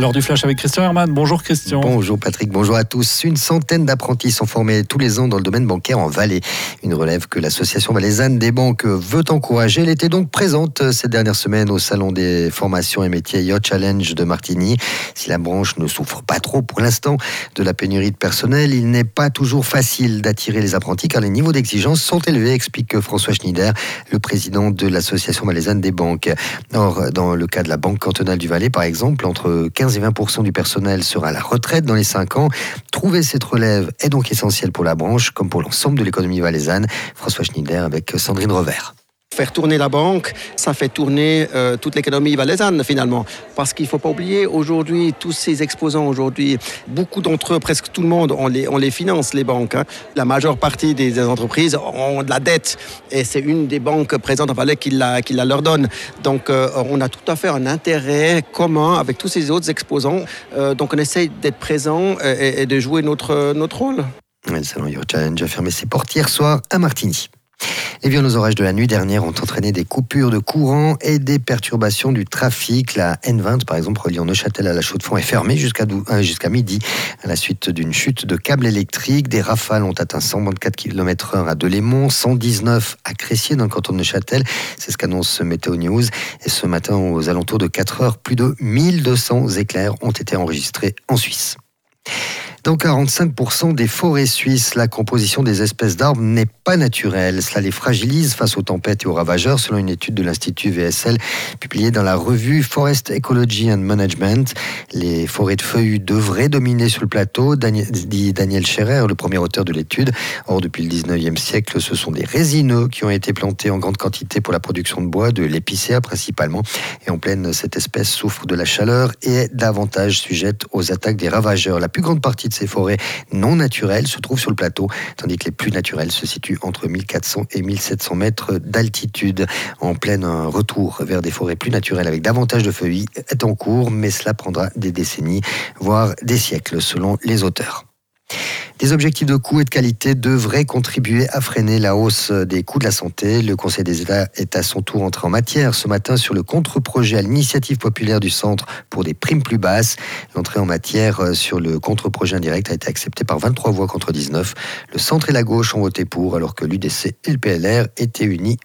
L'heure du flash avec Christian Hermann. Bonjour Christian. Bonjour Patrick, bonjour à tous. Une centaine d'apprentis sont formés tous les ans dans le domaine bancaire en Valais. Une relève que l'association valaisanne des banques veut encourager. Elle était donc présente cette dernière semaine au salon des formations et métiers Yacht Challenge de Martigny. Si la branche ne souffre pas trop pour l'instant de la pénurie de personnel, il n'est pas toujours facile d'attirer les apprentis car les niveaux d'exigence sont élevés, explique François Schneider, le président de l'association valaisanne des banques. Or, dans le cas de la Banque cantonale du Valais, par exemple, entre 15 et 20% du personnel sera à la retraite dans les 5 ans. Trouver cette relève est donc essentiel pour la branche, comme pour l'ensemble de l'économie valaisanne. François Schneider avec Sandrine Revers. Faire tourner la banque, ça fait tourner euh, toute l'économie valaisanne finalement. Parce qu'il ne faut pas oublier, aujourd'hui, tous ces exposants aujourd'hui, beaucoup d'entre eux, presque tout le monde, on les, finance, les banques. Hein. La majeure partie des entreprises ont de la dette. Et c'est une des banques présentes en Valais qui la, leur donne. Donc euh, on a tout à fait un intérêt commun avec tous ces autres exposants. Euh, donc on essaye d'être présent et, de jouer notre, notre rôle. Le salon Yo Challenge a fermé ses portes hier soir à Martigny. Les violents orages de la nuit dernière ont entraîné des coupures de courant et des perturbations du trafic. La N20, par exemple, reliant Neuchâtel à la Chaux-de-Fonds, est fermée jusqu'à euh, jusqu'à midi à la suite d'une chute de câbles électriques. Des rafales ont atteint 124 km/h à Delémont, 119 à Cressier dans le canton de Neuchâtel. C'est ce qu'annonce Météo News. Et ce matin, aux alentours de 4 heures, plus de 1200 éclairs ont été enregistrés en Suisse. Dans 45% des forêts suisses, la composition des espèces d'arbres n'est pas naturelle. Cela les fragilise face aux tempêtes et aux ravageurs, selon une étude de l'Institut VSL publiée dans la revue Forest Ecology and Management. Les forêts de feuilles devraient dominer sur le plateau, dit Daniel Scherer, le premier auteur de l'étude. Or, depuis le 19e siècle, ce sont des résineux qui ont été plantés en grande quantité pour la production de bois, de l'épicéa principalement. Et en pleine, cette espèce souffre de la chaleur et est davantage sujette aux attaques des ravageurs. La plus grande partie ces forêts non naturelles se trouvent sur le plateau, tandis que les plus naturelles se situent entre 1400 et 1700 mètres d'altitude. En plein retour vers des forêts plus naturelles avec davantage de feuilles est en cours, mais cela prendra des décennies, voire des siècles, selon les auteurs. Des objectifs de coût et de qualité devraient contribuer à freiner la hausse des coûts de la santé. Le Conseil des États est à son tour entré en matière ce matin sur le contre-projet à l'initiative populaire du centre pour des primes plus basses. L'entrée en matière sur le contre-projet indirect a été acceptée par 23 voix contre 19. Le centre et la gauche ont voté pour alors que l'UDC et le PLR étaient unis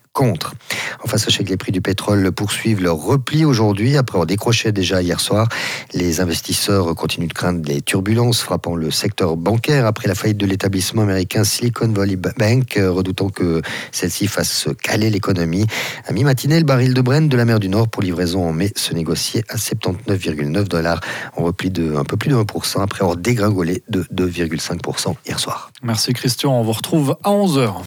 Enfin, sachez que les prix du pétrole poursuivent leur repli aujourd'hui après avoir décroché déjà hier soir. Les investisseurs continuent de craindre les turbulences frappant le secteur bancaire après la faillite de l'établissement américain Silicon Valley Bank, redoutant que celle-ci fasse caler l'économie. À mi-matinée, le baril de Brent de la mer du Nord pour livraison en mai se négociait à 79,9 dollars, en repli de un peu plus de 1% après avoir dégringolé de 2,5% hier soir. Merci Christian, on vous retrouve à 11h.